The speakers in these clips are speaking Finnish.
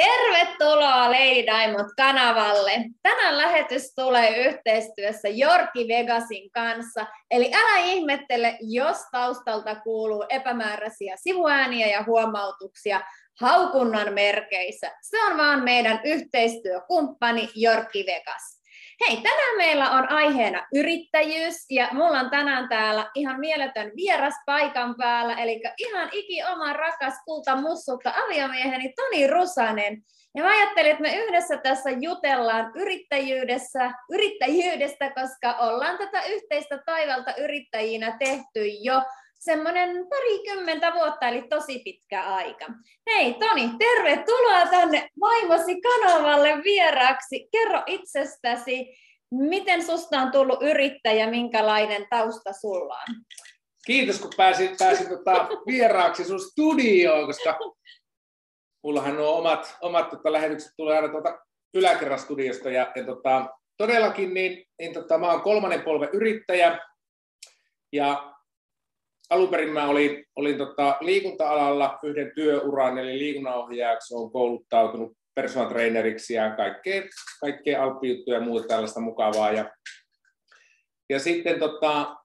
Tervetuloa Lady Diamond-kanavalle. Tänään lähetys tulee yhteistyössä Jorki Vegasin kanssa. Eli älä ihmettele, jos taustalta kuuluu epämääräisiä sivuääniä ja huomautuksia haukunnan merkeissä. Se on vaan meidän yhteistyökumppani Jorki Vegas. Hei, tänään meillä on aiheena yrittäjyys ja mulla on tänään täällä ihan mieletön vieras paikan päällä, eli ihan iki oma rakas kulta mussukka aviomieheni Toni Rusanen. Ja mä ajattelin, että me yhdessä tässä jutellaan yrittäjyydessä, yrittäjyydestä, koska ollaan tätä yhteistä taivalta yrittäjinä tehty jo semmoinen parikymmentä vuotta, eli tosi pitkä aika. Hei Toni, tervetuloa tänne vaimosi kanavalle vieraaksi. Kerro itsestäsi, miten susta on tullut yrittäjä, minkälainen tausta sulla on? Kiitos, kun pääsin, pääsin tota vieraaksi sun studioon, koska mullahan nuo omat, omat tota, lähetykset tulee aina tuolta yläkerrastudiosta. Ja, ja tota, todellakin niin, niin tota, mä oon kolmannen polven yrittäjä. Ja alun perin mä olin, olin tota liikunta-alalla yhden työuran, eli liikunnanohjaajaksi olen kouluttautunut personal traineriksi ja kaikkea, kaikkea alppijuttuja ja muuta tällaista mukavaa. Ja, ja sitten tota,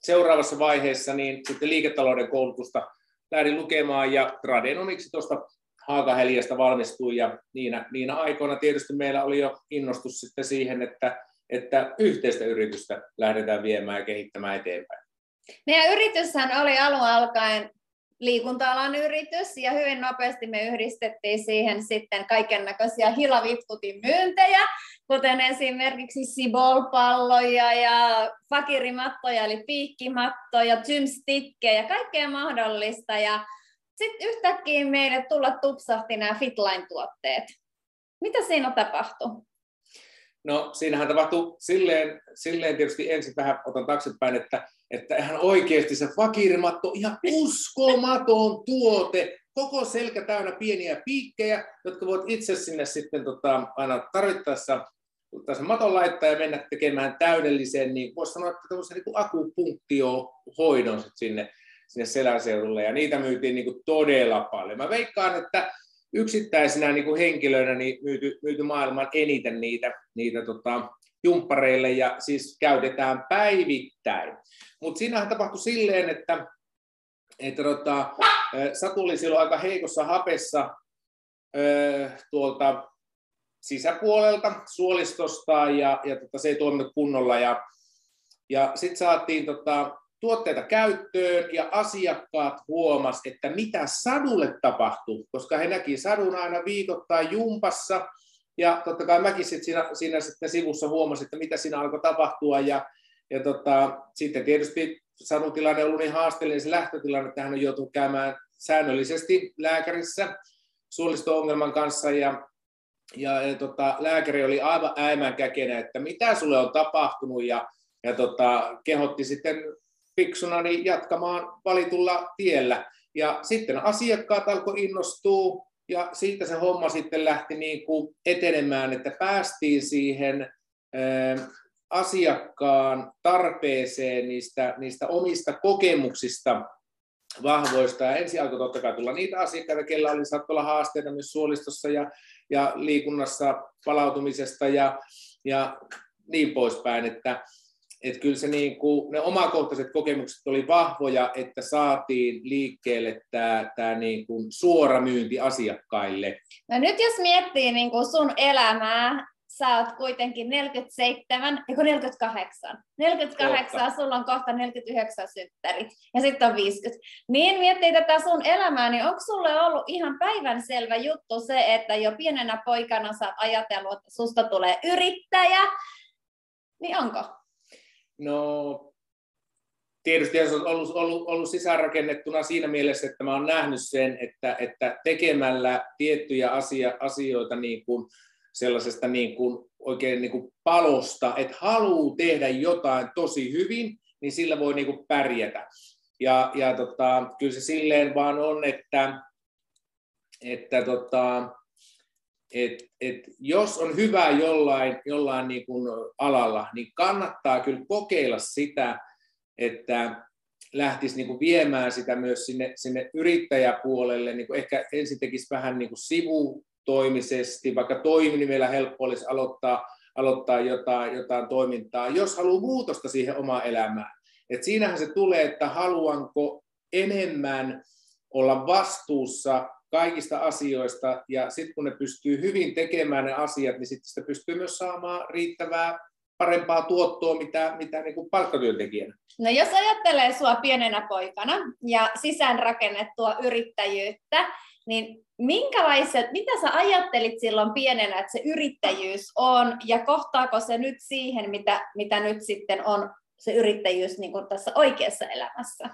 seuraavassa vaiheessa niin sitten liiketalouden koulutusta lähdin lukemaan ja tradenomiksi tuosta Haakaheliasta valmistuin ja niinä, niinä aikoina tietysti meillä oli jo innostus sitten siihen, että, että yhteistä yritystä lähdetään viemään ja kehittämään eteenpäin. Meidän yrityshän oli alun alkaen liikunta-alan yritys ja hyvin nopeasti me yhdistettiin siihen sitten kaiken näköisiä hilavipputin myyntejä, kuten esimerkiksi sibolpalloja ja fakirimattoja eli piikkimattoja, gymstickkejä, kaikkea mahdollista ja sitten yhtäkkiä meille tulla tupsahti nämä Fitline-tuotteet. Mitä siinä tapahtui? No siinähän tapahtui silleen, silleen tietysti ensin vähän otan taaksepäin, että että ihan oikeasti se fakirimatto, ihan uskomaton tuote, koko selkä täynnä pieniä piikkejä, jotka voit itse sinne sitten tota, aina tarvittaessa sen maton laittaa ja mennä tekemään täydellisen, niin voisi sanoa, että niin akupunktiohoidon sinne, sinne seläseudulle, ja niitä myytiin niin kuin todella paljon. Mä veikkaan, että yksittäisinä niin kuin henkilöinä niin myyty, myyty maailman eniten niitä, niitä tota, jumppareille ja siis käytetään päivittäin. Mutta siinähän tapahtui silleen, että, että tota, Satu oli silloin aika heikossa hapessa tuolta sisäpuolelta, suolistosta ja, ja tota, se ei toiminut kunnolla. Ja, ja sitten saatiin tota, tuotteita käyttöön ja asiakkaat huomas, että mitä Sadulle tapahtui, koska he näki Sadun aina viikoittain jumpassa ja totta kai mäkin sit siinä, siinä sitten sivussa huomasin, että mitä siinä alkoi tapahtua. Ja, ja tota, sitten tietysti Sadun tilanne on ollut niin haasteellinen se lähtötilanne, että hän on joutunut käymään säännöllisesti lääkärissä suolisto-ongelman kanssa. Ja, ja, ja tota, lääkäri oli aivan äimän käkenä, että mitä sulle on tapahtunut. Ja, ja tota, kehotti sitten fiksuna niin jatkamaan valitulla tiellä. Ja sitten asiakkaat alkoi innostua ja siitä se homma sitten lähti niin kuin etenemään, että päästiin siihen asiakkaan tarpeeseen niistä, niistä omista kokemuksista vahvoista. Ja ensin alkoi totta kai tulla niitä asiakkaita, kellä oli saattoi olla haasteita myös suolistossa ja, ja liikunnassa palautumisesta ja, ja niin poispäin. Että, että kyllä se niin kuin, ne omakohtaiset kokemukset oli vahvoja, että saatiin liikkeelle tämä, tämä niin kuin suora myynti asiakkaille. No nyt jos miettii niin kuin sun elämää, sä oot kuitenkin 47, eikö 48? 48, kohta. sulla on kohta 49 synttärit ja sitten on 50. Niin miettii tätä sun elämää, niin onko sulle ollut ihan päivänselvä juttu se, että jo pienenä poikana sä oot ajatellut, että susta tulee yrittäjä, niin onko? No, tietysti se on ollut, ollut, ollut sisäänrakennettuna siinä mielessä, että mä oon nähnyt sen, että, että tekemällä tiettyjä asia, asioita niin kuin sellaisesta niin kuin oikein niin kuin palosta, että haluaa tehdä jotain tosi hyvin, niin sillä voi niin kuin pärjätä. Ja, ja tota, kyllä se silleen vaan on, että, että tota, et, et jos on hyvä jollain, jollain niin kuin alalla, niin kannattaa kyllä kokeilla sitä, että lähtisi niin kuin viemään sitä myös sinne, sinne yrittäjäpuolelle, niin kuin ehkä ensin tekisi vähän niin kuin sivu, omatoimisesti, vaikka toiminimellä helppo olisi aloittaa, aloittaa jotain, jotain toimintaa, jos haluaa muutosta siihen omaan elämään. Et siinähän se tulee, että haluanko enemmän olla vastuussa kaikista asioista, ja sitten kun ne pystyy hyvin tekemään ne asiat, niin sitten sitä pystyy myös saamaan riittävää parempaa tuottoa, mitä, mitä niin kuin palkkatyöntekijänä. No jos ajattelee sinua pienenä poikana ja sisäänrakennettua yrittäjyyttä, niin minkälaiset, mitä sä ajattelit silloin pienenä, että se yrittäjyys on, ja kohtaako se nyt siihen, mitä, mitä nyt sitten on se yrittäjyys niin kuin tässä oikeassa elämässä?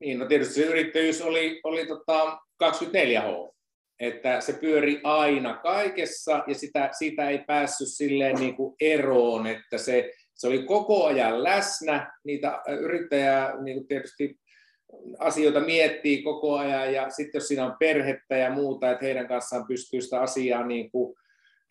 Niin, no tietysti se yrittäjyys oli, oli tota 24H, että se pyöri aina kaikessa ja sitä, siitä ei päässyt silleen niin kuin eroon, että se, se oli koko ajan läsnä, niitä yrittäjää niin kuin tietysti asioita miettii koko ajan ja sitten jos siinä on perhettä ja muuta, että heidän kanssaan pystyy sitä asiaa niin kuin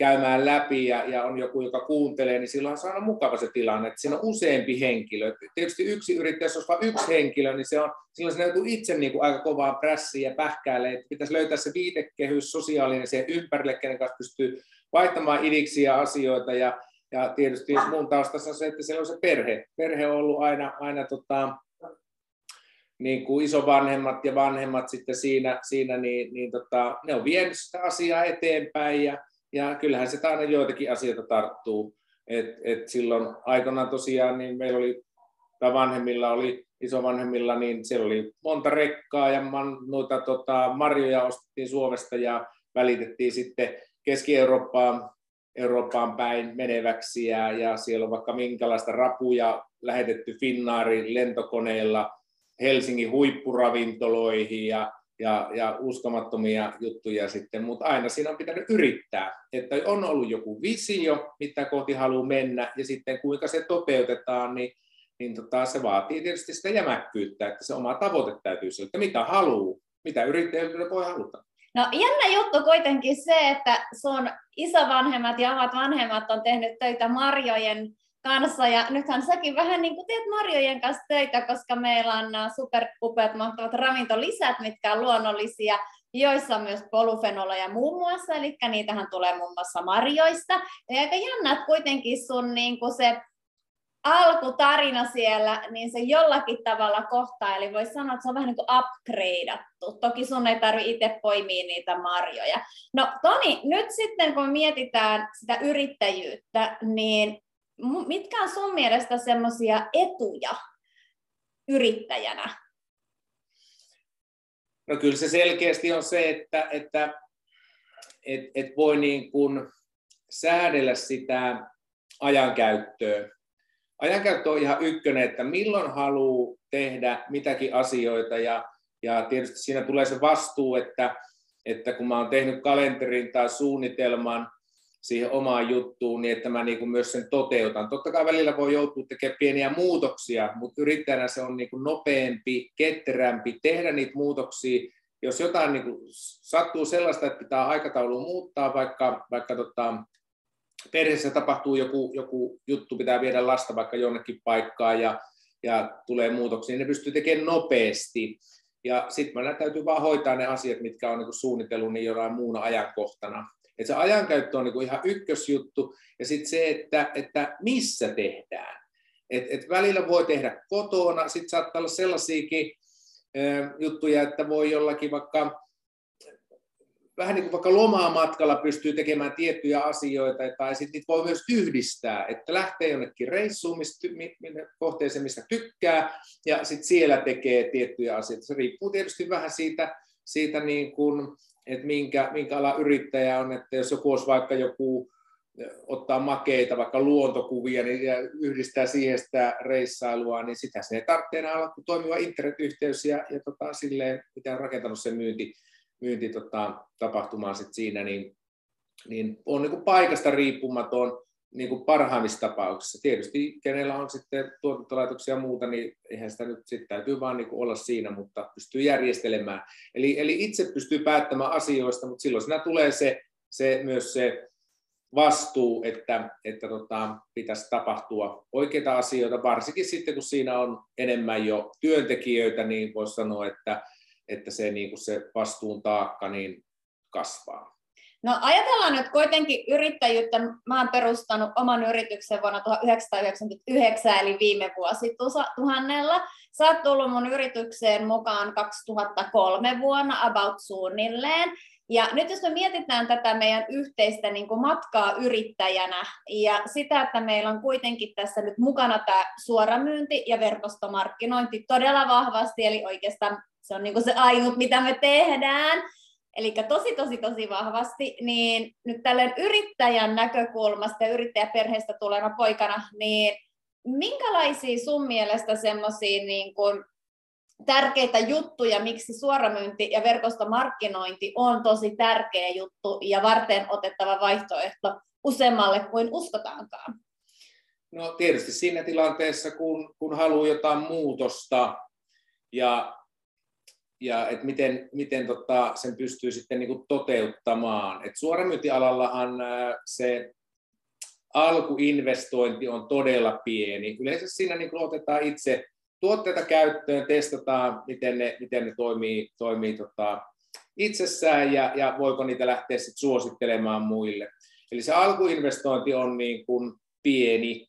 käymään läpi ja, ja on joku, joka kuuntelee, niin silloin se on aina mukava se tilanne, että siinä on useampi henkilö. Tietysti yksi yrittäjä, jos olisi vain yksi henkilö, niin se on, silloin se joutuu itse niin kuin aika kovaan prässiin ja pähkäälle, että pitäisi löytää se viitekehys sosiaalinen siihen ympärille, kenen kanssa pystyy vaihtamaan idiksiä asioita ja, ja tietysti mun taustassa on se, että siellä on se perhe. Perhe on ollut aina, aina tota, niin kuin isovanhemmat ja vanhemmat sitten siinä, siinä niin, niin tota, ne on vienyt sitä asiaa eteenpäin ja, ja kyllähän se aina joitakin asioita tarttuu. Et, et silloin aikanaan tosiaan niin meillä oli, tai vanhemmilla oli, isovanhemmilla, niin siellä oli monta rekkaa ja man, noita tota, marjoja ostettiin Suomesta ja välitettiin sitten Keski-Eurooppaan Eurooppaan päin meneväksi ja, ja siellä on vaikka minkälaista rapuja lähetetty Finnaarin lentokoneella Helsingin huippuravintoloihin ja ja, ja uskomattomia juttuja sitten, mutta aina siinä on pitänyt yrittää, että on ollut joku visio, mitä kohti haluaa mennä, ja sitten kuinka se toteutetaan, niin, niin tota, se vaatii tietysti sitä jämäkkyyttä, että se oma tavoite täytyy olla, että mitä haluaa, mitä yrittäjyyttä voi haluta. No jännä juttu kuitenkin se, että sun isovanhemmat ja omat vanhemmat on tehnyt töitä marjojen kanssa. Ja nythän säkin vähän niin kuin teet Marjojen kanssa töitä, koska meillä on nämä superupeat mahtavat ravintolisät, mitkä on luonnollisia, joissa on myös polufenoleja muun muassa, eli niitähän tulee muun muassa marjoista. Ja aika jännä, että kuitenkin sun niin kuin se alkutarina siellä, niin se jollakin tavalla kohtaa, eli voisi sanoa, että se on vähän niin kuin upgradeattu. Toki sun ei tarvitse itse poimia niitä marjoja. No Toni, nyt sitten kun mietitään sitä yrittäjyyttä, niin mitkä on sun mielestä semmoisia etuja yrittäjänä? No kyllä se selkeästi on se, että, että et, et voi niin kuin säädellä sitä ajankäyttöä. Ajankäyttö on ihan ykkönen, että milloin haluaa tehdä mitäkin asioita ja, ja tietysti siinä tulee se vastuu, että, että kun mä oon tehnyt kalenterin tai suunnitelman, siihen omaan juttuun, niin että mä niin kuin myös sen toteutan. Totta kai välillä voi joutua tekemään pieniä muutoksia, mutta yrittäjänä se on niin kuin nopeampi, ketterämpi tehdä niitä muutoksia. Jos jotain niin kuin sattuu sellaista, että pitää aikataulu muuttaa, vaikka, vaikka tota, perheessä tapahtuu joku, joku juttu, pitää viedä lasta vaikka jonnekin paikkaan ja, ja tulee muutoksia, niin ne pystyy tekemään nopeasti. Ja sitten meidän täytyy vaan hoitaa ne asiat, mitkä on niin suunnitellut niin jonain muuna ajankohtana. Et se ajankäyttö on niinku ihan ykkösjuttu, ja sitten se, että, että missä tehdään. Et, et välillä voi tehdä kotona, sitten saattaa olla sellaisiakin juttuja, että voi jollakin vaikka vähän niin kuin vaikka lomaa matkalla pystyy tekemään tiettyjä asioita, tai sitten niitä voi myös yhdistää, että lähtee jonnekin reissuun, mistä, kohteeseen, mistä tykkää, ja sitten siellä tekee tiettyjä asioita. Se riippuu tietysti vähän siitä, siitä niin kuin että minkä, minkä ala yrittäjä on, että jos joku olisi vaikka joku ottaa makeita, vaikka luontokuvia niin, ja yhdistää siihen sitä reissailua, niin sitä se ei tarvitse enää olla kuin toimiva internetyhteys ja, ja tota, silleen, mitä on rakentanut sen myynti, myynti tota, tapahtumaan sit siinä, niin, niin on niin kuin paikasta riippumaton niin kuin parhaimmissa tapauksissa. Tietysti kenellä on sitten tuotantolaitoksia ja muuta, niin eihän sitä nyt sitten täytyy vaan niin olla siinä, mutta pystyy järjestelemään. Eli, eli itse pystyy päättämään asioista, mutta silloin siinä tulee se, se myös se vastuu, että, että tota, pitäisi tapahtua oikeita asioita, varsinkin sitten kun siinä on enemmän jo työntekijöitä, niin voisi sanoa, että, että se, niin kuin se vastuun taakka niin kasvaa. No ajatellaan nyt kuitenkin yrittäjyyttä. Mä oon perustanut oman yrityksen vuonna 1999, eli viime vuosituhannella. Sä oot tullut mun yritykseen mukaan 2003 vuonna, about suunnilleen. Ja nyt jos me mietitään tätä meidän yhteistä niin kuin matkaa yrittäjänä ja sitä, että meillä on kuitenkin tässä nyt mukana tämä suoramyynti ja verkostomarkkinointi todella vahvasti, eli oikeastaan se on niin kuin se ainut, mitä me tehdään, eli tosi, tosi, tosi vahvasti, niin nyt tällainen yrittäjän näkökulmasta ja yrittäjäperheestä tuleva poikana, niin minkälaisia sun mielestä semmoisia niin kuin tärkeitä juttuja, miksi suoramyynti ja verkostomarkkinointi on tosi tärkeä juttu ja varten otettava vaihtoehto useammalle kuin uskotaankaan? No tietysti siinä tilanteessa, kun, kun haluaa jotain muutosta ja, ja että miten, miten tota, sen pystyy sitten niin kuin toteuttamaan. Et suoramyyntialallahan se alkuinvestointi on todella pieni. Yleensä siinä niin kuin otetaan itse tuotteita käyttöön, testataan, miten ne, miten ne toimii, toimii tota, itsessään ja, ja voiko niitä lähteä sit suosittelemaan muille. Eli se alkuinvestointi on niin kuin pieni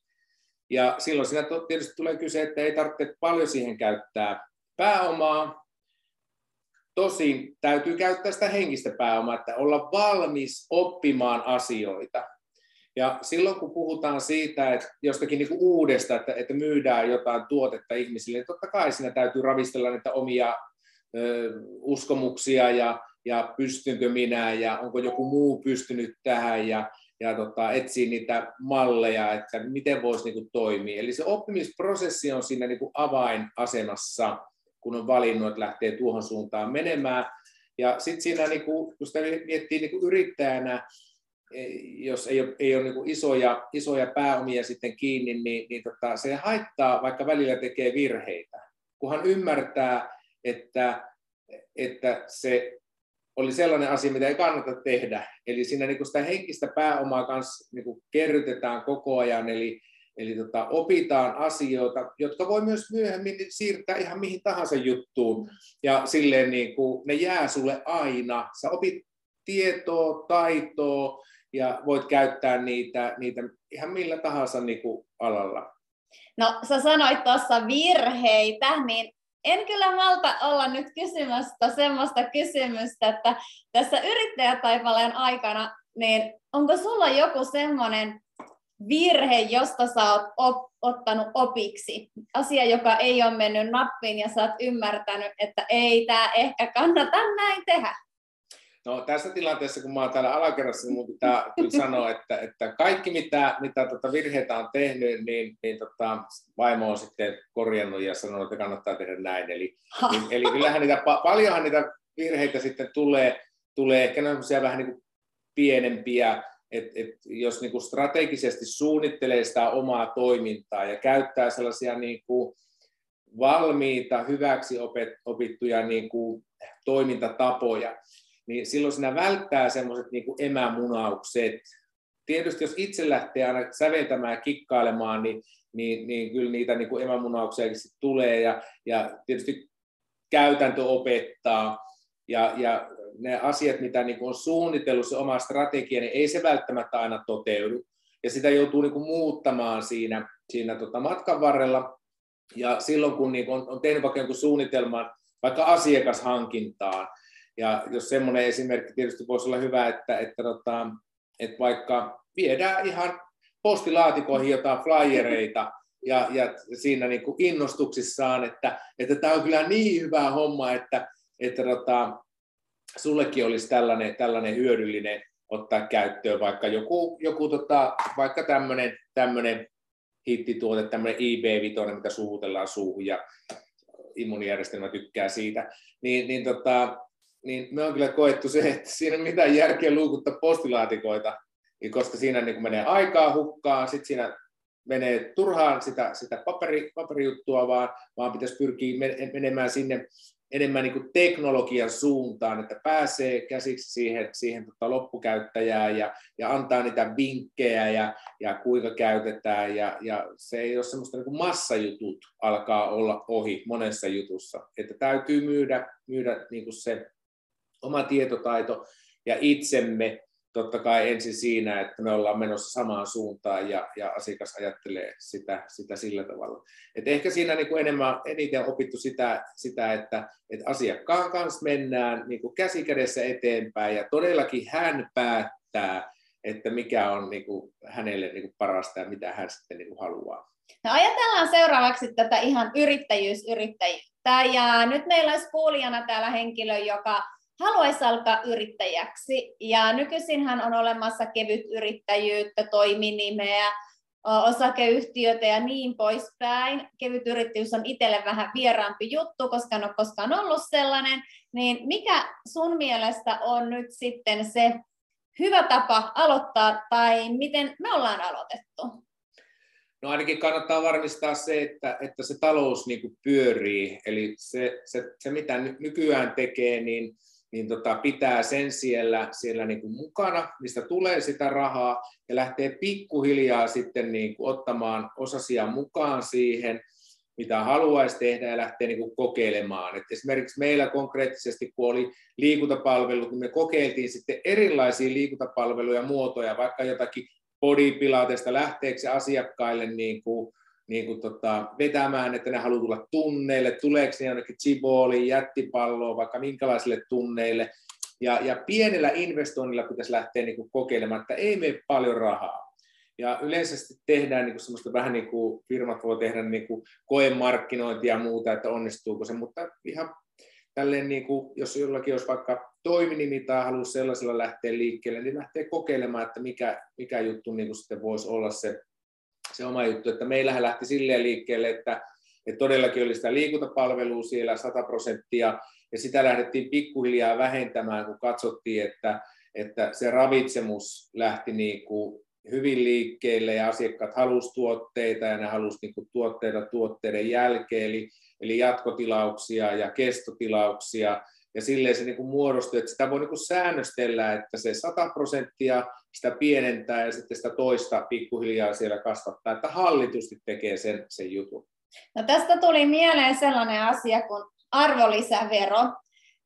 ja silloin siinä tietysti tulee kyse, että ei tarvitse paljon siihen käyttää pääomaa. Tosin täytyy käyttää sitä henkistä pääomaa, että olla valmis oppimaan asioita. Ja silloin kun puhutaan siitä, että jostakin niin uudesta, että, että myydään jotain tuotetta ihmisille, niin totta kai siinä täytyy ravistella niitä omia ö, uskomuksia ja, ja pystynkö minä ja onko joku muu pystynyt tähän ja, ja tota, etsiä niitä malleja, että miten voisi niin kuin, toimia. Eli se oppimisprosessi on siinä niin kuin avainasemassa, kun on valinnut, että lähtee tuohon suuntaan menemään. Ja sitten siinä, niin kuin, kun sitä miettii niin kuin yrittäjänä, jos ei ole, ei ole niin isoja, isoja pääomia sitten kiinni, niin, niin tota, se haittaa, vaikka välillä tekee virheitä. Kunhan ymmärtää, että, että se oli sellainen asia, mitä ei kannata tehdä. Eli siinä niin sitä henkistä pääomaa kanssa niin kerrytetään koko ajan, eli, eli tota, opitaan asioita, jotka voi myös myöhemmin siirtää ihan mihin tahansa juttuun. Ja silleen niin kuin, ne jää sulle aina. Sä opit tietoa, taitoa, ja voit käyttää niitä, niitä ihan millä tahansa niin kuin alalla. No sä sanoit tuossa virheitä, niin en kyllä malta olla nyt kysymästä semmoista kysymystä, että tässä yrittäjätaipaleen aikana, niin onko sulla joku semmoinen virhe, josta sä oot op, ottanut opiksi? Asia, joka ei ole mennyt nappiin ja sä oot ymmärtänyt, että ei tämä ehkä kannata näin tehdä. No tässä tilanteessa, kun mä oon täällä alakerrassa, niin mun pitää kyllä sanoa, että, että kaikki mitä, mitä tota virheitä on tehnyt, niin, niin tota, vaimo on sitten korjannut ja sanonut, että kannattaa tehdä näin. Eli, niin, eli kyllähän niitä, paljonhan niitä virheitä sitten tulee, tulee ehkä vähän niin kuin pienempiä, että et jos niin kuin strategisesti suunnittelee sitä omaa toimintaa ja käyttää sellaisia niin kuin valmiita, hyväksi opittuja niin kuin toimintatapoja, niin silloin sinä välttää semmoiset niin emämunaukset. Tietysti jos itse lähtee aina säveltämään ja kikkailemaan, niin, niin, niin kyllä niitä niin kuin tulee ja, ja tietysti käytäntö opettaa ja, ja ne asiat, mitä niin kuin on suunnitellut, se oma strategia, niin ei se välttämättä aina toteudu. Ja sitä joutuu niin kuin muuttamaan siinä, siinä tota matkan varrella. Ja silloin, kun niin kuin on, on tehnyt vaikka jonkun suunnitelman, vaikka asiakashankintaan, ja jos semmoinen esimerkki tietysti voisi olla hyvä, että, että, tota, että vaikka viedään ihan postilaatikoihin jotain flyereita, ja, ja siinä niin kuin innostuksissaan, että, että tämä on kyllä niin hyvä homma, että, että tota, sullekin olisi tällainen, tällainen hyödyllinen ottaa käyttöön vaikka joku, joku tota, vaikka tämmöinen, tämmöinen hittituote, tämmöinen IB-vitoinen, mitä suhutellaan suuhun ja immunijärjestelmä tykkää siitä, niin, niin tota, niin me on kyllä koettu se, että siinä ei mitään järkeä luukuttaa postilaatikoita, niin koska siinä niin menee aikaa hukkaan, sitten siinä menee turhaan sitä, sitä paperi, paperijuttua, vaan, vaan pitäisi pyrkiä menemään sinne enemmän niin kuin teknologian suuntaan, että pääsee käsiksi siihen, siihen tota loppukäyttäjään ja, ja antaa niitä vinkkejä ja, ja kuinka käytetään. Ja, ja se ei ole semmoista niin kuin massajutut alkaa olla ohi monessa jutussa. Että täytyy myydä, myydä niin kuin se oma tietotaito ja itsemme totta kai ensin siinä, että me ollaan menossa samaan suuntaan ja, ja asiakas ajattelee sitä, sitä sillä tavalla. Et ehkä siinä niin kuin enemmän, eniten opittu sitä, sitä että, että asiakkaan kanssa mennään niin kuin käsi kädessä eteenpäin ja todellakin hän päättää, että mikä on niin kuin hänelle niin kuin parasta ja mitä hän sitten niin kuin haluaa. No ajatellaan seuraavaksi tätä ihan yrittäjyysyrittäjyyttä. Ja nyt meillä olisi kuulijana täällä henkilö, joka haluaisi alkaa yrittäjäksi. Ja nykyisinhän on olemassa kevyt yrittäjyyttä, toiminimeä, osakeyhtiötä ja niin poispäin. Kevyt yrittäjyys on itselle vähän vieraampi juttu, koska en ole koskaan ollut sellainen. Niin mikä sun mielestä on nyt sitten se hyvä tapa aloittaa tai miten me ollaan aloitettu? No ainakin kannattaa varmistaa se, että, että se talous niin pyörii. Eli se, se, se, mitä nykyään tekee, niin niin tota, pitää sen siellä, siellä niin kuin mukana, mistä tulee sitä rahaa, ja lähtee pikkuhiljaa sitten niin kuin ottamaan osasia mukaan siihen, mitä haluaisi tehdä ja lähtee niin kuin kokeilemaan. Et esimerkiksi meillä konkreettisesti, kun oli liikuntapalvelut, niin me kokeiltiin sitten erilaisia liikuntapalveluja muotoja, vaikka jotakin bodypilatesta lähteeksi asiakkaille niin kuin niin kuin tota, vetämään, että ne haluaa tulla tunneille, tuleeko ne jonnekin chibooliin, jättipalloon, vaikka minkälaisille tunneille. Ja, ja pienellä investoinnilla pitäisi lähteä niin kuin kokeilemaan, että ei mene paljon rahaa. Ja yleensä tehdään niin kuin semmoista vähän niin kuin firmat voi tehdä niin kuin koemarkkinointia ja muuta, että onnistuuko se, mutta ihan tälleen niin kuin, jos jollakin olisi vaikka toiminimi tai haluaa sellaisella lähteä liikkeelle, niin lähtee kokeilemaan, että mikä, mikä juttu niin kuin sitten voisi olla se se oma juttu, että meillähän lähti silleen liikkeelle, että, että todellakin oli sitä liikuntapalvelua siellä 100 prosenttia, ja sitä lähdettiin pikkuhiljaa vähentämään, kun katsottiin, että, että se ravitsemus lähti niin kuin hyvin liikkeelle ja asiakkaat halusivat tuotteita ja ne halusivat niin tuotteita tuotteiden jälkeen, eli, eli jatkotilauksia ja kestotilauksia, ja silleen se niin kuin muodostui, että sitä voi niin kuin säännöstellä, että se 100 prosenttia sitä pienentää ja sitten sitä toista pikkuhiljaa siellä kasvattaa, että hallitusti tekee sen, sen jutun. No tästä tuli mieleen sellainen asia kuin arvonlisävero.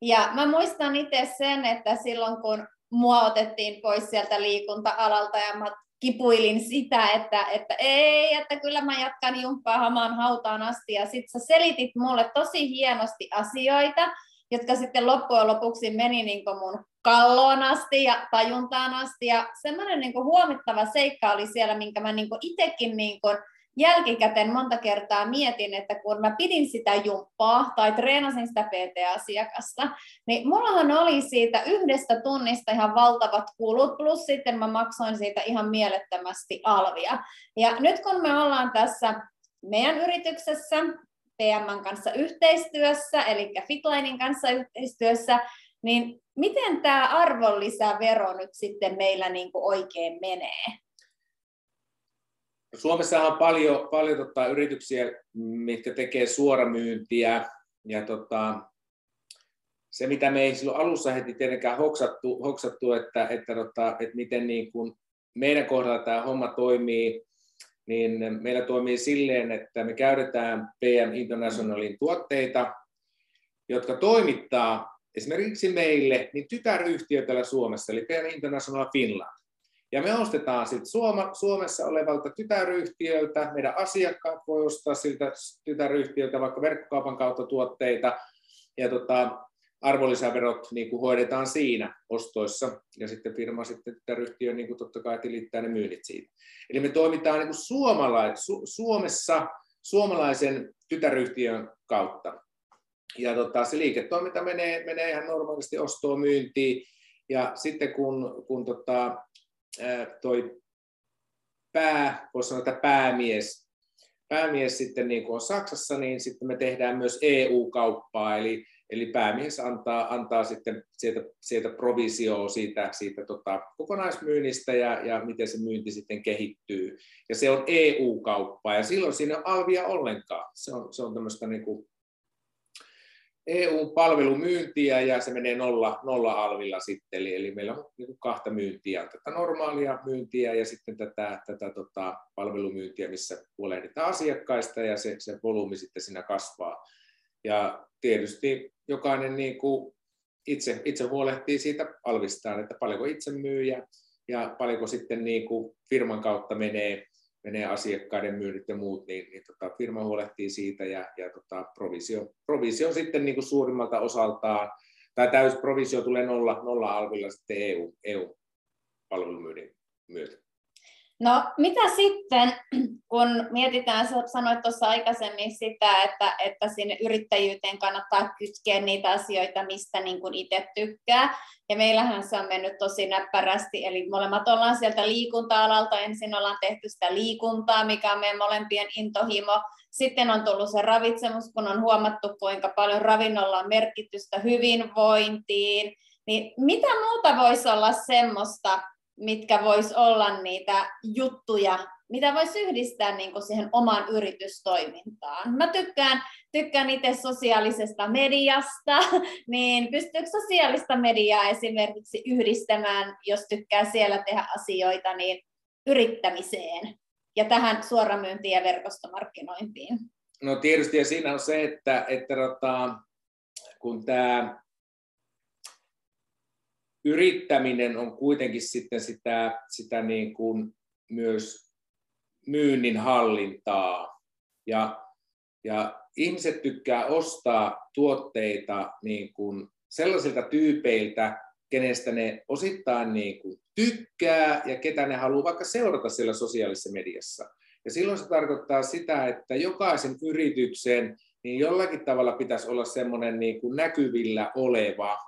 Ja mä muistan itse sen, että silloin kun mua otettiin pois sieltä liikunta-alalta ja mä kipuilin sitä, että, että ei, että kyllä mä jatkan jumppaa hamaan hautaan asti. Ja sit sä selitit mulle tosi hienosti asioita, jotka sitten loppujen lopuksi meni niin kuin mun kalloon asti ja tajuntaan asti. Ja semmoinen niin huomittava seikka oli siellä, minkä mä niin itsekin niin jälkikäteen monta kertaa mietin, että kun mä pidin sitä jumppaa tai treenasin sitä PT-asiakasta, niin mullahan oli siitä yhdestä tunnista ihan valtavat kulut, plus sitten mä maksoin siitä ihan mielettömästi alvia. Ja nyt kun me ollaan tässä meidän yrityksessä TMn kanssa yhteistyössä, eli Fitlinein kanssa yhteistyössä, niin miten tämä arvonlisävero nyt sitten meillä niin kuin oikein menee? Suomessa on paljon, paljon tota, yrityksiä, mitkä tekee suoramyyntiä, ja tota, se, mitä me ei silloin alussa heti tietenkään hoksattu, hoksattu että, että, tota, että miten niin kuin meidän kohdalla tämä homma toimii, niin meillä toimii silleen, että me käytetään PM Internationalin tuotteita, jotka toimittaa esimerkiksi meille niin tytäryhtiö täällä Suomessa, eli PM International Finland. Ja me ostetaan sitten Suoma, Suomessa olevalta tytäryhtiöltä, meidän asiakkaat voi ostaa siltä tytäryhtiöltä vaikka verkkokaupan kautta tuotteita, ja tota, arvonlisäverot niin kuin hoidetaan siinä ostoissa, ja sitten firma sitten tytäryhtiö niin kuin totta kai tilittää ne myynnit siitä. Eli me toimitaan niin kuin suomalais, Su, Suomessa suomalaisen tytäryhtiön kautta. Ja tota, se liiketoiminta menee, menee ihan normaalisti ostoon myyntiin, ja sitten kun, kun tota, toi pää, voisi sanoa, että päämies, päämies sitten niin kuin on Saksassa, niin sitten me tehdään myös EU-kauppaa, eli Eli päämies antaa, antaa sitten sieltä, sieltä provisioa siitä, siitä tota, kokonaismyynnistä ja, ja miten se myynti sitten kehittyy. Ja se on EU-kauppa ja silloin siinä on alvia ollenkaan. Se on, se on tämmöistä niin kuin EU-palvelumyyntiä ja se menee nolla, nolla alvilla sitten. Eli, eli meillä on niin kuin kahta myyntiä, tätä normaalia myyntiä ja sitten tätä, tätä tota, palvelumyyntiä, missä huolehditaan asiakkaista ja se, se volyymi sitten siinä kasvaa. Ja tietysti jokainen niin kuin itse, itse huolehtii siitä alvistaan, että paljonko itse myy ja, ja paljonko sitten niin kuin firman kautta menee, menee asiakkaiden myynnit ja muut, niin, niin tota, firma huolehtii siitä ja, ja tota, provisio, provisio sitten niin kuin suurimmalta osaltaan, tai täysprovisio tulee nolla, nolla alvilla sitten EU, EU-palvelumyynnin myötä. No mitä sitten, kun mietitään, sanoit tuossa aikaisemmin sitä, että, että sinne yrittäjyyteen kannattaa kytkeä niitä asioita, mistä niin kuin itse tykkää. Ja meillähän se on mennyt tosi näppärästi, eli molemmat ollaan sieltä liikunta-alalta. Ensin ollaan tehty sitä liikuntaa, mikä on meidän molempien intohimo. Sitten on tullut se ravitsemus, kun on huomattu, kuinka paljon ravinnolla on merkitystä hyvinvointiin. Niin mitä muuta voisi olla semmoista, mitkä vois olla niitä juttuja, mitä voisi yhdistää niin kuin siihen omaan yritystoimintaan. Mä tykkään, tykkään itse sosiaalisesta mediasta, niin pystyykö sosiaalista mediaa esimerkiksi yhdistämään, jos tykkää siellä tehdä asioita, niin yrittämiseen ja tähän suoramyyntiin ja verkostomarkkinointiin? No tietysti ja siinä on se, että, että rata, kun tämä yrittäminen on kuitenkin sitten sitä, sitä niin kuin myös myynnin hallintaa. Ja, ja ihmiset tykkää ostaa tuotteita niin kuin sellaisilta tyypeiltä, kenestä ne osittain niin kuin tykkää ja ketä ne haluaa vaikka seurata siellä sosiaalisessa mediassa. Ja silloin se tarkoittaa sitä, että jokaisen yrityksen niin jollakin tavalla pitäisi olla semmoinen niin kuin näkyvillä oleva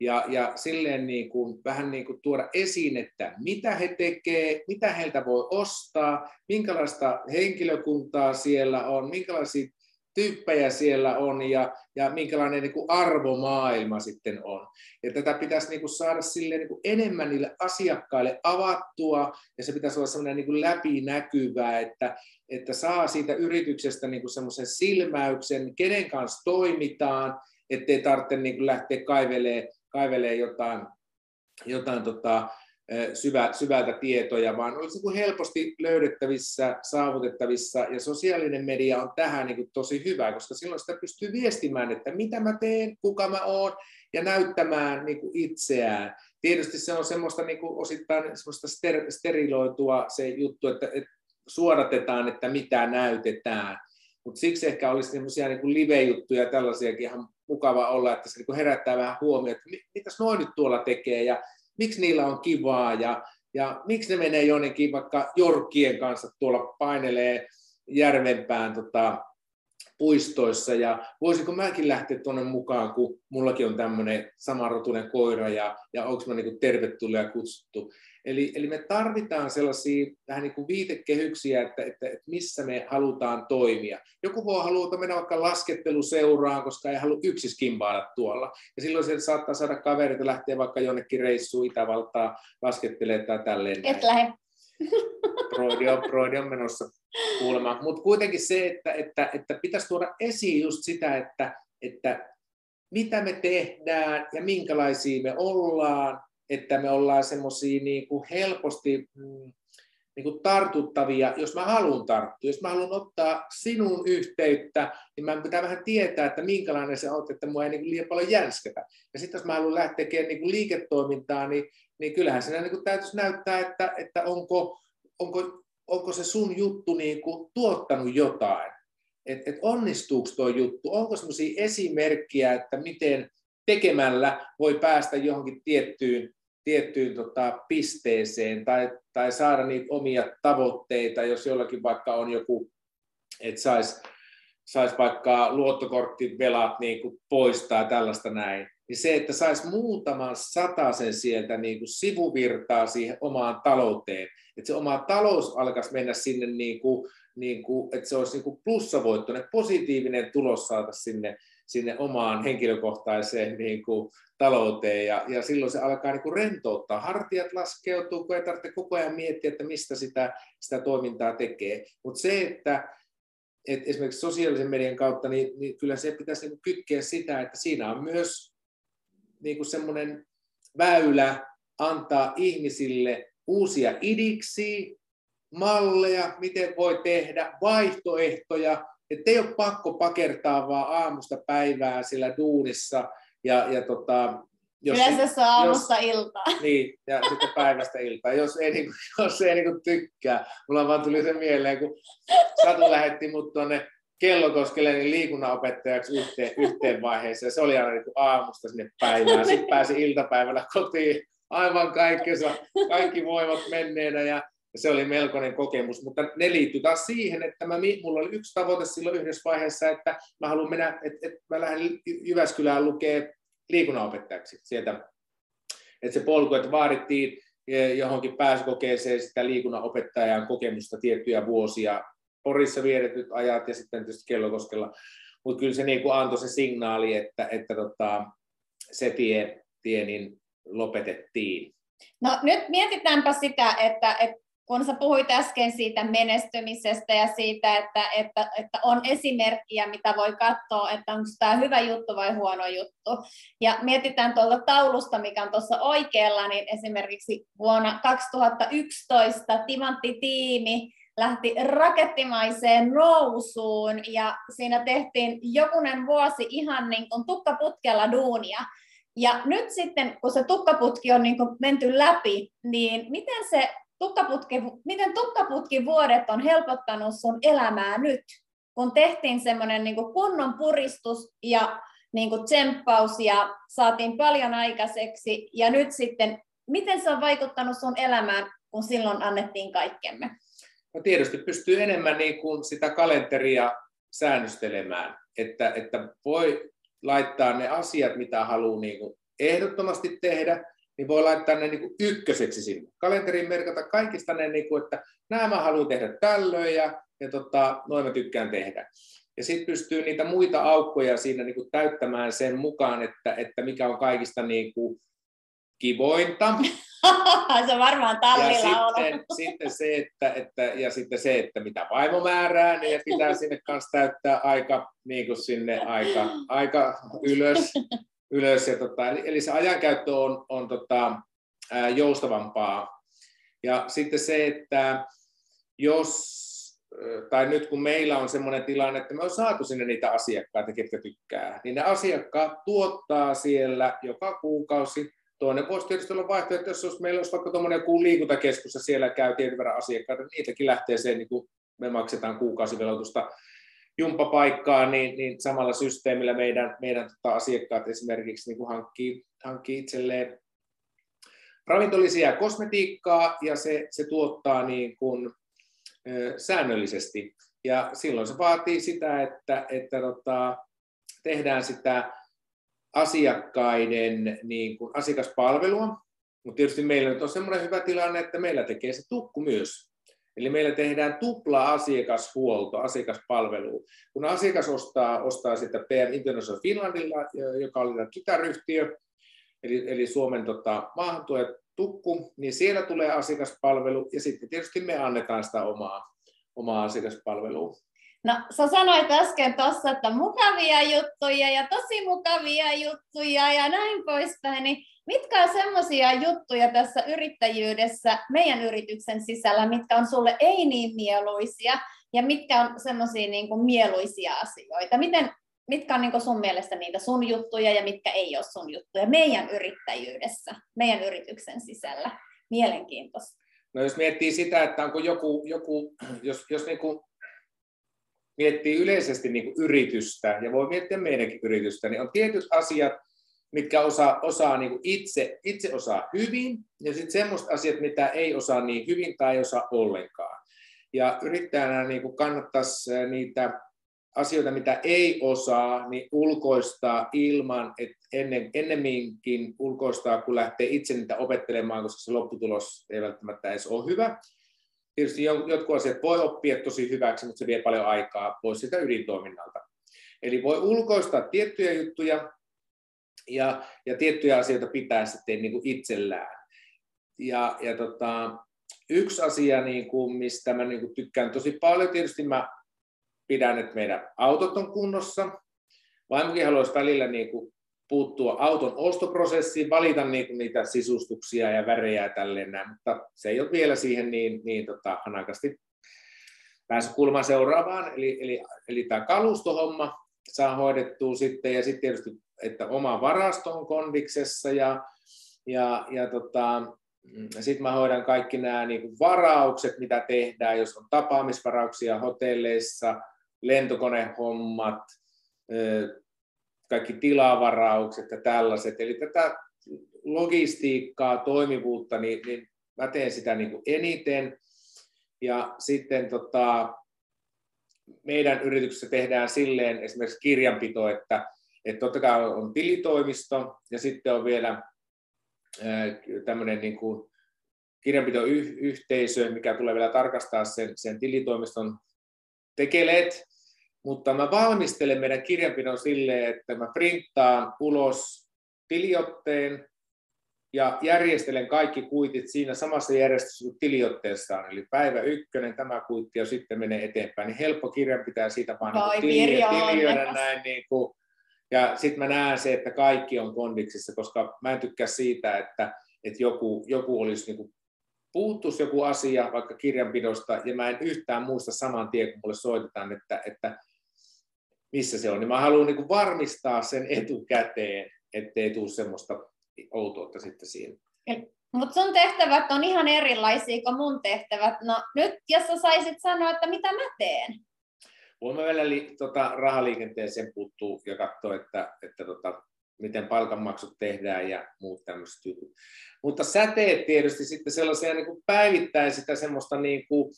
ja, ja silleen niin kuin, vähän niin kuin tuoda esiin, että mitä he tekevät, mitä heiltä voi ostaa, minkälaista henkilökuntaa siellä on, minkälaisia tyyppejä siellä on ja, ja minkälainen niin kuin arvomaailma sitten on. Ja tätä pitäisi niin kuin saada silleen niin kuin enemmän niille asiakkaille avattua ja se pitäisi olla sellainen niin kuin läpinäkyvää, että, että saa siitä yrityksestä niin kuin semmoisen silmäyksen, kenen kanssa toimitaan, ettei tarvitse niin kuin lähteä kaivelemaan kaivelee jotain, jotain tota, syvä, syvältä tietoja, vaan olisi niin helposti löydettävissä, saavutettavissa, ja sosiaalinen media on tähän niin kuin tosi hyvä, koska silloin sitä pystyy viestimään, että mitä mä teen, kuka mä oon, ja näyttämään niin kuin itseään. Tietysti se on semmoista niin kuin osittain semmoista ster, steriloitua se juttu, että, että suodatetaan, että mitä näytetään, mutta siksi ehkä olisi semmoisia niin live-juttuja tällaisiakin ihan mukava olla, että se niin herättää vähän huomiota, että mitäs noin nyt tuolla tekee ja miksi niillä on kivaa ja, ja miksi ne menee jonnekin vaikka jorkkien kanssa tuolla painelee järvenpään tota, puistoissa ja voisinko mäkin lähteä tuonne mukaan, kun mullakin on tämmöinen samanrotuinen koira ja, ja onko mä niin tervetullut ja kutsuttu. Eli, eli me tarvitaan sellaisia vähän niin kuin viitekehyksiä, että, että, että missä me halutaan toimia. Joku voi haluta mennä vaikka lasketteluseuraan, koska ei halua yksin skimbailla tuolla. Ja silloin se saattaa saada kavereita lähteä vaikka jonnekin reissuun Itävaltaa laskettelemaan tai tälleen. Et lähde. Broidi on, Broidi on menossa kuulemma. Mutta kuitenkin se, että, että, että pitäisi tuoda esiin just sitä, että, että mitä me tehdään ja minkälaisia me ollaan, että me ollaan semmoisia niin kuin helposti mm, niin kuin tartuttavia, jos mä haluan tarttua. Jos mä haluan ottaa sinun yhteyttä, niin mä pitää vähän tietää, että minkälainen se on, että mua ei niin kuin liian paljon jänsketä. Ja sitten jos mä haluan lähteä tekemään niin kuin liiketoimintaa, niin, niin kyllähän siinä niin kuin täytyisi näyttää, että, että onko, onko, onko se sun juttu niin kuin tuottanut jotain. Että et onnistuuko tuo juttu, onko sellaisia esimerkkiä, että miten tekemällä voi päästä johonkin tiettyyn tiettyyn tota, pisteeseen tai, tai saada niitä omia tavoitteita, jos jollakin vaikka on joku, että saisi sais vaikka luottokorttivelat niin poistaa tällaista näin, niin se, että saisi muutaman satasen sieltä niin kuin sivuvirtaa siihen omaan talouteen, että se oma talous alkaisi mennä sinne, niin kuin, niin kuin, että se olisi niin plussavoittoinen, positiivinen tulos saada sinne, sinne omaan henkilökohtaiseen niin kuin, talouteen ja, ja silloin se alkaa niin kuin rentouttaa. Hartiat laskeutuu, kun ei tarvitse koko ajan miettiä, että mistä sitä, sitä toimintaa tekee. Mutta se, että et esimerkiksi sosiaalisen median kautta, niin, niin kyllä se pitäisi niin kytkeä sitä, että siinä on myös niin kuin semmoinen väylä antaa ihmisille uusia idiksi, malleja, miten voi tehdä, vaihtoehtoja, että ei ole pakko pakertaa vaan aamusta päivää sillä duunissa ja, ja tota, jos, Yleensä se on aamusta iltaa. Niin, ja sitten päivästä iltaa, jos ei, niin kuin, jos ei niin kuin tykkää. Mulla vaan tuli se mieleen, kun Satu lähetti mut tuonne Kellokoskelle niin liikunnanopettajaksi yhteen, yhteen vaiheeseen. Se oli aina niin aamusta sinne päivään. Sitten pääsi iltapäivällä kotiin aivan kaikkensa, kaikki voivat menneenä ja se oli melkoinen kokemus, mutta ne liittyy taas siihen, että mä, mulla oli yksi tavoite silloin yhdessä vaiheessa, että mä haluan mennä, että, että mä lähden Jyväskylään lukee liikunnanopettajaksi sieltä. Että se polku, että vaadittiin johonkin pääsykokeeseen sitä liikunnanopettajan kokemusta tiettyjä vuosia, Porissa viedetyt ajat ja sitten tietysti Kellokoskella, mutta kyllä se niin kuin antoi se signaali, että, että tota, se tie, tie niin lopetettiin. No nyt mietitäänpä sitä, että, että kun sä puhuit äsken siitä menestymisestä ja siitä, että, että, että on esimerkkiä, mitä voi katsoa, että onko tämä hyvä juttu vai huono juttu. Ja mietitään tuolta taulusta, mikä on tuossa oikealla, niin esimerkiksi vuonna 2011 Timantti-tiimi lähti rakettimaiseen nousuun ja siinä tehtiin jokunen vuosi ihan niin kuin tukkaputkella duunia. Ja nyt sitten, kun se tukkaputki on niin kuin menty läpi, niin miten se tukkaputki, miten tukkaputkivuodet on helpottanut sun elämää nyt, kun tehtiin semmoinen niin kunnon puristus ja niin kuin tsemppaus ja saatiin paljon aikaiseksi. Ja nyt sitten, miten se on vaikuttanut sun elämään, kun silloin annettiin kaikkemme? No tietysti pystyy enemmän niin kuin sitä kalenteria säännöstelemään, että, että voi laittaa ne asiat, mitä haluaa niin kuin ehdottomasti tehdä, niin voi laittaa ne niin kuin ykköseksi sinne. Kalenteriin merkata kaikista ne, niin kuin, että nämä mä haluan tehdä tällöin ja, ja tota, noin mä tykkään tehdä. Ja sitten pystyy niitä muita aukkoja siinä niin kuin täyttämään sen mukaan, että, että mikä on kaikista niin kuin kivointa. se on varmaan tallilla ja sitten, sitten se, että, että, ja sitten se, että mitä vaimo määrää, niin pitää sinne kanssa täyttää aika, niin kuin sinne aika, aika ylös ylös. Ja tota, eli, eli se ajankäyttö on, on tota, ää, joustavampaa. Ja sitten se, että jos, tai nyt kun meillä on sellainen tilanne, että me on saatu sinne niitä asiakkaita, ketkä tykkää, niin ne asiakkaat tuottaa siellä joka kuukausi Toinen voisi tietysti olla vaihtoehto, jos meillä olisi vaikka tuommoinen joku liikuntakeskus ja siellä käy tietyn verran asiakkaita, niin niitäkin lähtee se, niin kuin me maksetaan kuukausivelotusta jumpapaikkaa, niin, niin samalla systeemillä meidän, meidän tota, asiakkaat esimerkiksi niin kuin hankkii, hankkii itselleen ravintolisia kosmetiikkaa ja se, se tuottaa niin kuin, ö, säännöllisesti. Ja silloin se vaatii sitä, että, että tota, tehdään sitä asiakkaiden niin kuin, asiakaspalvelua, mutta tietysti meillä nyt on semmoinen hyvä tilanne, että meillä tekee se tukku myös. Eli meillä tehdään tupla asiakashuolto, asiakaspalvelu. Kun asiakas ostaa, ostaa sitä PM International Finlandilla, joka oli tytäryhtiö, eli, eli Suomen tota, maahantuojat tukku, niin siellä tulee asiakaspalvelu ja sitten tietysti me annetaan sitä omaa, omaa asiakaspalvelua. No sä sanoit äsken tuossa, että mukavia juttuja ja tosi mukavia juttuja ja näin poispäin, niin mitkä on semmoisia juttuja tässä yrittäjyydessä meidän yrityksen sisällä, mitkä on sulle ei niin mieluisia ja mitkä on semmoisia niin mieluisia asioita? Miten, mitkä on niin kuin sun mielestä niitä sun juttuja ja mitkä ei ole sun juttuja meidän yrittäjyydessä, meidän yrityksen sisällä? Mielenkiintoista. No jos miettii sitä, että onko joku, joku jos, jos niin kuin miettii yleisesti niin kuin yritystä, ja voi miettiä meidänkin yritystä, niin on tietyt asiat, mitkä osaa, osaa niin kuin itse, itse osaa hyvin, ja sitten semmoista asiat, mitä ei osaa niin hyvin tai ei osaa ollenkaan. Ja yrittäjänä niin kuin kannattaisi niitä asioita, mitä ei osaa, niin ulkoistaa ilman, että ennen, ennemminkin ulkoistaa, kun lähtee itse niitä opettelemaan, koska se lopputulos ei välttämättä edes ole hyvä tietysti jotkut asiat voi oppia tosi hyväksi, mutta se vie paljon aikaa pois sitä ydintoiminnalta. Eli voi ulkoistaa tiettyjä juttuja ja, ja tiettyjä asioita pitää sitten niin kuin itsellään. Ja, ja tota, yksi asia, niin kuin, mistä mä niin kuin tykkään tosi paljon, tietysti mä pidän, että meidän autot on kunnossa. Vaimokin haluaisi välillä niin kuin puuttua auton ostoprosessiin, valita niitä, niitä sisustuksia ja värejä ja tälleen mutta se ei ole vielä siihen niin, niin tota, hanakasti päässyt kulmaan seuraavaan, eli, eli, eli tämä kalustohomma saa hoidettua sitten, ja sitten tietysti että oma varasto on kondiksessa ja, ja, ja tota, sitten mä hoidan kaikki nämä niin kuin varaukset, mitä tehdään, jos on tapaamisvarauksia hotelleissa, lentokonehommat, kaikki tilavaraukset ja tällaiset. Eli tätä logistiikkaa, toimivuutta, niin, niin mä teen sitä niin kuin eniten. Ja sitten tota, meidän yrityksessä tehdään silleen esimerkiksi kirjanpito, että, että totta kai on tilitoimisto ja sitten on vielä tämmöinen niin kuin kirjanpitoyhteisö, mikä tulee vielä tarkastaa sen, sen tilitoimiston tekeleet, mutta mä valmistelen meidän kirjanpidon silleen, että mä printtaan ulos tiliotteen ja järjestelen kaikki kuitit siinä samassa järjestyksessä kuin tiliotteessa on. Eli päivä ykkönen tämä kuitti ja sitten menee eteenpäin. Niin helppo kirjanpitää siitä vaan niin tilioida näin niin kuin, ja sitten mä näen se, että kaikki on kondiksissa, koska mä en tykkää siitä, että, että joku, joku olisi niin kuin puuttuisi joku asia vaikka kirjanpidosta, ja mä en yhtään muista saman tien, kun mulle soitetaan, että, että missä se on, niin mä haluan niin kuin varmistaa sen etukäteen, ettei tule semmoista outoutta sitten siinä. Mutta sun tehtävät on ihan erilaisia kuin mun tehtävät. No nyt, jos sä saisit sanoa, että mitä mä teen? Voimme vielä li, tota, rahaliikenteeseen puuttuu ja katsoa, että, että tota, miten palkanmaksut tehdään ja muut tämmöiset jutut. Mutta sä teet tietysti sitten sellaisia niin kuin päivittäin sitä semmoista niin kuin,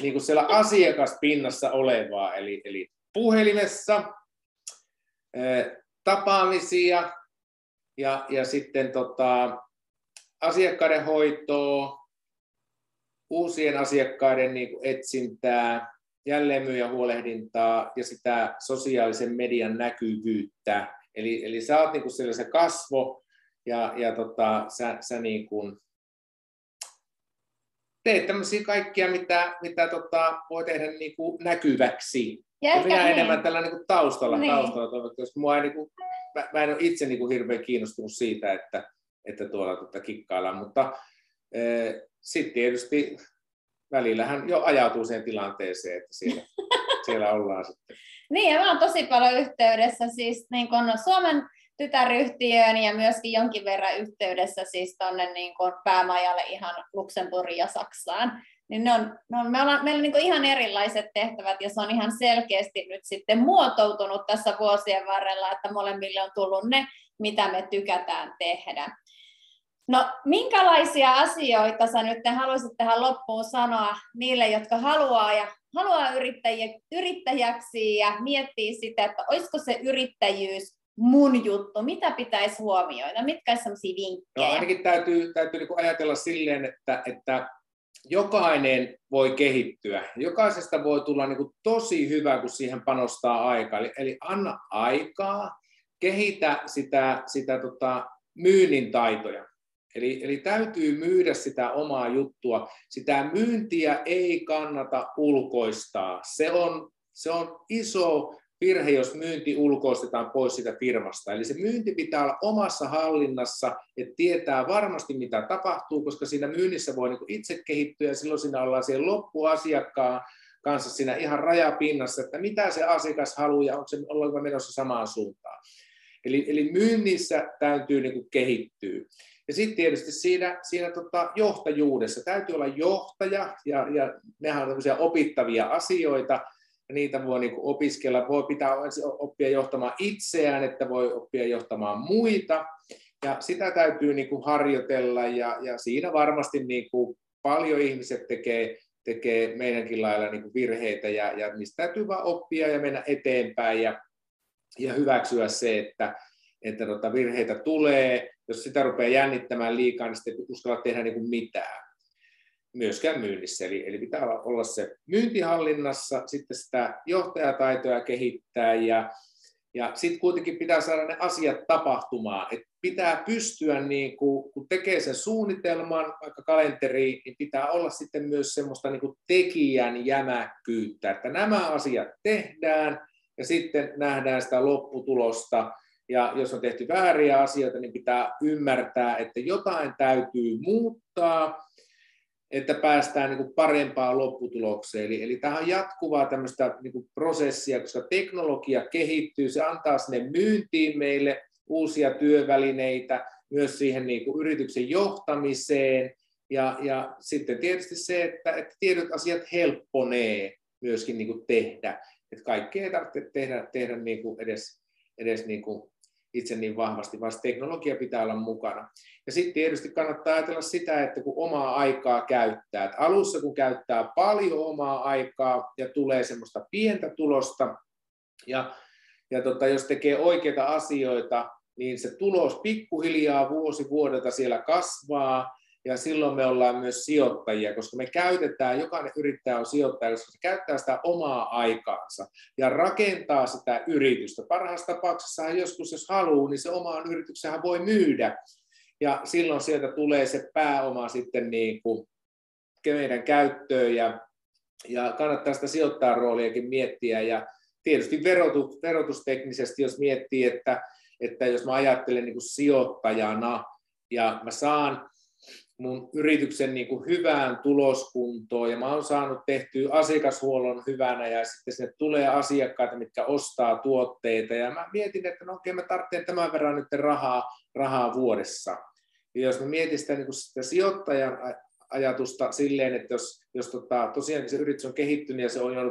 niin kuin siellä asiakaspinnassa olevaa, eli, eli puhelimessa, tapaamisia ja, ja sitten tota, asiakkaiden hoitoa, uusien asiakkaiden niin kuin etsintää, jälleenmyyjän huolehdintaa ja sitä sosiaalisen median näkyvyyttä. Eli, eli sä oot niin kuin se kasvo ja, ja tota, sä, sä niin kuin teet tämmöisiä kaikkia, mitä, mitä tota, voi tehdä niin kuin näkyväksi. Ja, ja minä niin. enemmän tällä niin kuin taustalla, niin. taustalla koska mua ei, niin kuin, mä, mä en ole itse niin kuin hirveän kiinnostunut siitä, että, että tuolla tota, kikkaillaan, mutta e, sitten tietysti välillähän jo ajautuu siihen tilanteeseen, että siellä, siellä ollaan sitten. Niin, ja mä oon tosi paljon yhteydessä siis niin kun Suomen tytäryhtiöön ja myöskin jonkin verran yhteydessä siis tuonne niin päämajalle ihan Luxemburgin ja Saksaan. Niin ne on, ne on, me ollaan, meillä on niin ihan erilaiset tehtävät ja se on ihan selkeästi nyt sitten muotoutunut tässä vuosien varrella, että molemmille on tullut ne, mitä me tykätään tehdä. No, minkälaisia asioita sä nyt haluaisit tähän loppuun sanoa niille, jotka haluaa ja haluaa yrittäjäksi ja miettii sitä, että olisiko se yrittäjyys mun juttu, mitä pitäisi huomioida, mitkä olisi sellaisia vinkkejä? No ainakin täytyy, täytyy niin ajatella silleen, että, että jokainen voi kehittyä. Jokaisesta voi tulla niin kuin tosi hyvä, kun siihen panostaa aikaa. Eli, eli anna aikaa, kehitä sitä, sitä tota, myynnin taitoja. Eli, eli täytyy myydä sitä omaa juttua. Sitä myyntiä ei kannata ulkoistaa. Se on, se on iso virhe, jos myynti ulkoistetaan pois sitä firmasta. Eli se myynti pitää olla omassa hallinnassa, että tietää varmasti mitä tapahtuu, koska siinä myynnissä voi niin itse kehittyä ja silloin siinä ollaan siellä loppuasiakkaan kanssa siinä ihan rajapinnassa, että mitä se asiakas haluaa ja onko se ollaanko menossa samaan suuntaan. Eli, eli myynnissä täytyy niin kehittyä. Ja sitten tietysti siinä, siinä tota johtajuudessa. Täytyy olla johtaja, ja, ja nehän on tämmöisiä opittavia asioita, ja niitä voi niin opiskella, voi pitää oppia johtamaan itseään, että voi oppia johtamaan muita, ja sitä täytyy niin kuin harjoitella, ja, ja siinä varmasti niin kuin paljon ihmiset tekee, tekee meidänkin lailla niin kuin virheitä, ja, ja mistä täytyy vaan oppia ja mennä eteenpäin, ja, ja hyväksyä se, että, että tota virheitä tulee, jos sitä rupeaa jännittämään liikaa, niin sitten ei uskalla tehdä niin kuin mitään myöskään myynnissä. Eli, eli pitää olla se myyntihallinnassa, sitten sitä johtajataitoja kehittää ja, ja sitten kuitenkin pitää saada ne asiat tapahtumaan. Et pitää pystyä, niin kuin, kun tekee sen suunnitelman, vaikka kalenteriin, niin pitää olla sitten myös semmoista niin kuin tekijän jämäkkyyttä, että nämä asiat tehdään ja sitten nähdään sitä lopputulosta ja jos on tehty vääriä asioita, niin pitää ymmärtää, että jotain täytyy muuttaa, että päästään niin kuin parempaan lopputulokseen. Eli, eli tämä on jatkuvaa tämmöistä niin kuin prosessia, koska teknologia kehittyy, se antaa sinne myyntiin meille uusia työvälineitä myös siihen niin kuin yrityksen johtamiseen. Ja, ja sitten tietysti se, että, että tietyt asiat helpponee myöskin niin kuin tehdä. Että kaikkea ei tarvitse tehdä, tehdä niin kuin edes, edes niin kuin itse niin vahvasti, vaan teknologia pitää olla mukana. Ja sitten tietysti kannattaa ajatella sitä, että kun omaa aikaa käyttää, että alussa kun käyttää paljon omaa aikaa ja tulee semmoista pientä tulosta, ja, ja tota, jos tekee oikeita asioita, niin se tulos pikkuhiljaa vuosi vuodelta siellä kasvaa, ja silloin me ollaan myös sijoittajia, koska me käytetään, jokainen yrittäjä on sijoittaja, koska se käyttää sitä omaa aikaansa ja rakentaa sitä yritystä. Parhaassa tapauksessa joskus, jos haluaa, niin se omaan yrityksenhän voi myydä. Ja silloin sieltä tulee se pääoma sitten niin kuin meidän käyttöön ja, ja kannattaa sitä sijoittaa rooliakin miettiä. Ja tietysti verotus, verotusteknisesti, jos miettii, että, että jos mä ajattelen niin kuin sijoittajana ja mä saan mun yrityksen niin kuin hyvään tuloskuntoon. Ja mä oon saanut tehtyä asiakashuollon hyvänä ja sitten sinne tulee asiakkaita, mitkä ostaa tuotteita. Ja mä mietin, että no okei, mä tarvitsen tämän verran nyt rahaa, rahaa vuodessa. Ja jos mä mietin sitä, niin kuin sitä sijoittajan ajatusta silleen, että jos, jos tota, tosiaan se yritys on kehittynyt ja se on jo,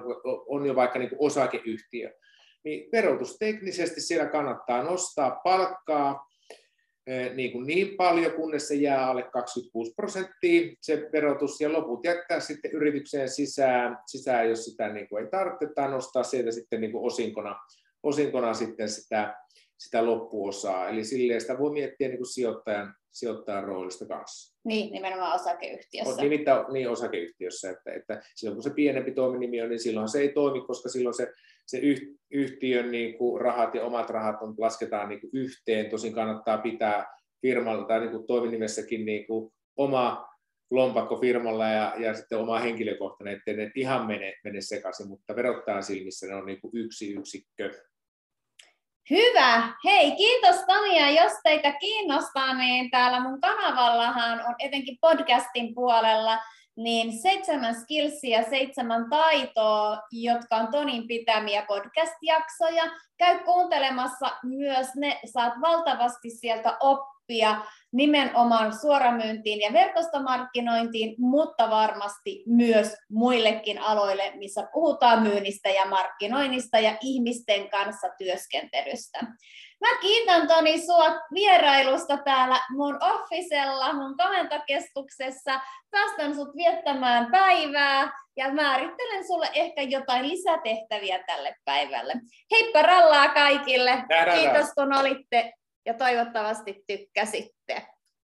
on jo vaikka niin kuin osakeyhtiö, niin verotusteknisesti siellä kannattaa nostaa palkkaa, niin, kuin niin paljon, kunnes se jää alle 26 prosenttia se verotus, ja loput jättää sitten yritykseen sisään, sisään jos sitä niin kuin ei tarvitse, tai nostaa sieltä sitten niin kuin osinkona, osinkona sitten sitä, sitä loppuosaa. Eli silleen sitä voi miettiä niin kuin sijoittajan, sijoittajan roolista kanssa. Niin, nimenomaan osakeyhtiössä. On, nimittäin niin osakeyhtiössä, että, että silloin kun se pienempi toiminimi on, niin silloin se ei toimi, koska silloin se, se yhtiön niin kuin rahat ja omat rahat on, lasketaan niin kuin yhteen. Tosin kannattaa pitää firmalla tai niin kuin toiminimessäkin niin kuin oma lompakko firmalla ja, ja sitten oma henkilökohtainen, ettei ne ihan mene, mene sekaisin, mutta verottajan silmissä ne on niin kuin yksi yksikkö. Hyvä. Hei, kiitos Tania. Jos teitä kiinnostaa, niin täällä mun kanavallahan on etenkin podcastin puolella niin seitsemän skillsia, seitsemän taitoa, jotka on Tonin pitämiä podcast-jaksoja. Käy kuuntelemassa myös ne, saat valtavasti sieltä oppia nimenomaan suoramyyntiin ja verkostomarkkinointiin, mutta varmasti myös muillekin aloille, missä puhutaan myynnistä ja markkinoinnista ja ihmisten kanssa työskentelystä. Mä kiitän Toni sua vierailusta täällä mun officella, mun kamentokeskuksessa. Päästän sut viettämään päivää ja määrittelen sulle ehkä jotain lisätehtäviä tälle päivälle. Heippa rallaa kaikille. Kiitos kun olitte ja toivottavasti tykkäsitte.